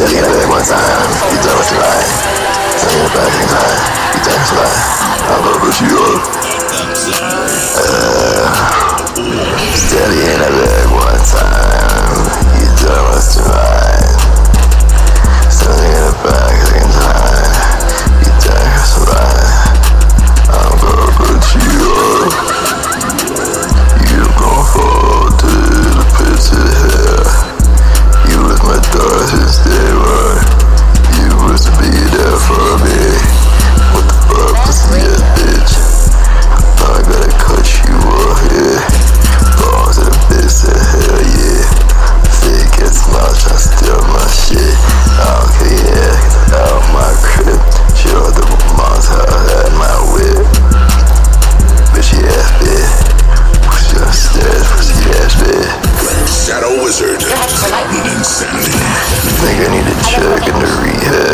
Just get time, you don't fly. Turn your back and you out. I'm How about you? Insanity. I think I need to check into rehab.